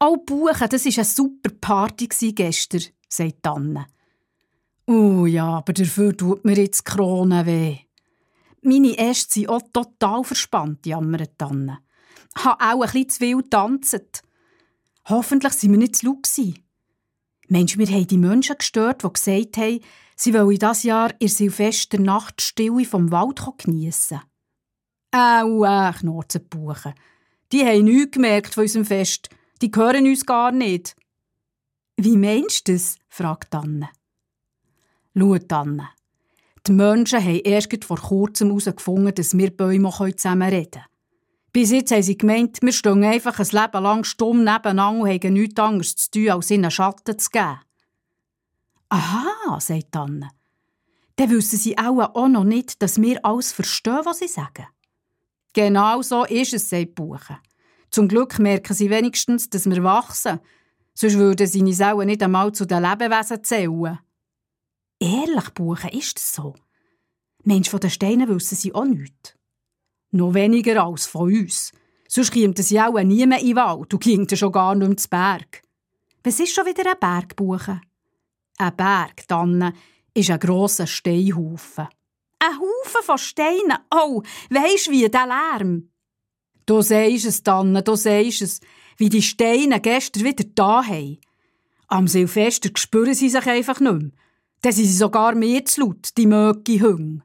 Oh, Buchen, das war eine super Party gestern, sagt Anne. Oh ja, aber dafür tut mir jetzt die Krone weh. Meine Äste sind auch total verspannt, jammert Anne. Ich habe auch ein bisschen zu viel getanzt. Hoffentlich waren wir nicht zu laut. Mensch, wir haben die Menschen gestört, die gesagt haben, sie wollen dieses Jahr in Silvester Nacht die Stille vom Wald geniessen. Au, äh, knurrt die Buchen. Die haben nichts gemerkt von unserem Fest. Die hören uns gar nicht. Wie meinst du das? fragt Anne. Schau, Anne. Die Menschen haben erst vor kurzem herausgefunden, dass wir Bäume zusammen reden können. Bis jetzt haben sie gemeint, wir stehen einfach ein Leben lang stumm nebeneinander und haben nichts anderes zu tun, als ihnen Schatten zu geben. Aha, sagt Anne. Dann wissen sie auch, auch noch nicht, dass wir alles verstehen, was sie sagen. Genau so ist es, sagt Buchen. Zum Glück merken sie wenigstens, dass wir wachsen. Sonst würden sie uns auch nicht einmal zu den Lebewesen zählen. Ehrlich, Buchen, ist das so? Mensch, von den Steinen wissen sie auch nichts. Noch weniger als von uns. Sonst kämen sie auch nie mehr in den Wald und kämen schon gar nicht mehr zu Berg. Was ist schon wieder ein Bergbuchen? Ein Berg, dann, ist ein grosser Steinhaufen. Ein Haufen von Steinen? Oh, weisst wie, der Lärm? Du sagst es, Tanne, du sagst es, wie die Steine gestern wieder da haben. Am Silvester spüren sie sich einfach nicht mehr. Dann sind sie sogar mehr zu laut, die Mögi Hüng.